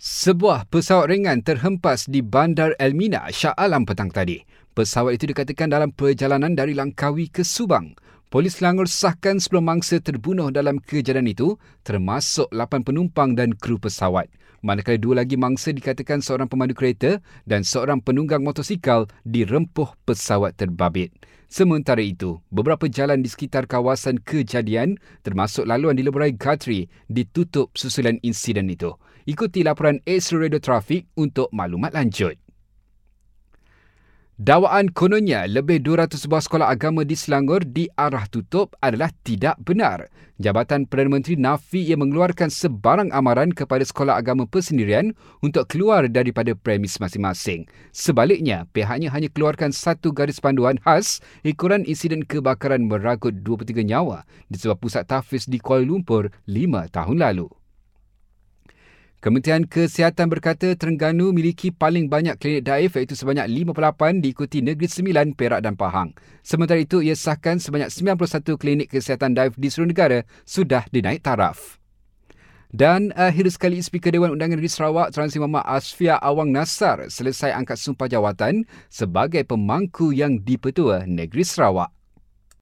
Sebuah pesawat ringan terhempas di Bandar Elmina, Shah Alam petang tadi. Pesawat itu dikatakan dalam perjalanan dari Langkawi ke Subang. Polis Selangor sahkan 10 mangsa terbunuh dalam kejadian itu, termasuk 8 penumpang dan kru pesawat. Manakala dua lagi mangsa dikatakan seorang pemandu kereta dan seorang penunggang motosikal dirempuh pesawat terbabit. Sementara itu, beberapa jalan di sekitar kawasan kejadian termasuk laluan di Leburai Gatri ditutup susulan insiden itu. Ikuti laporan Astro Radio Traffic untuk maklumat lanjut. Dakwaan kononnya lebih 200 sebuah sekolah agama di Selangor di arah tutup adalah tidak benar. Jabatan Perdana Menteri nafi ia mengeluarkan sebarang amaran kepada sekolah agama persendirian untuk keluar daripada premis masing-masing. Sebaliknya, pihaknya hanya keluarkan satu garis panduan khas ikuran insiden kebakaran meragut 23 nyawa di sebuah pusat tahfiz di Kuala Lumpur lima tahun lalu. Kementerian Kesihatan berkata Terengganu miliki paling banyak klinik daif iaitu sebanyak 58 diikuti Negeri Sembilan, Perak dan Pahang. Sementara itu, ia sahkan sebanyak 91 klinik kesihatan daif di seluruh negara sudah dinaik taraf. Dan akhir sekali Speaker Dewan Undangan Negeri Sarawak Transri Muhammad Asfia Awang Nasar selesai angkat sumpah jawatan sebagai pemangku yang dipetua Negeri Sarawak.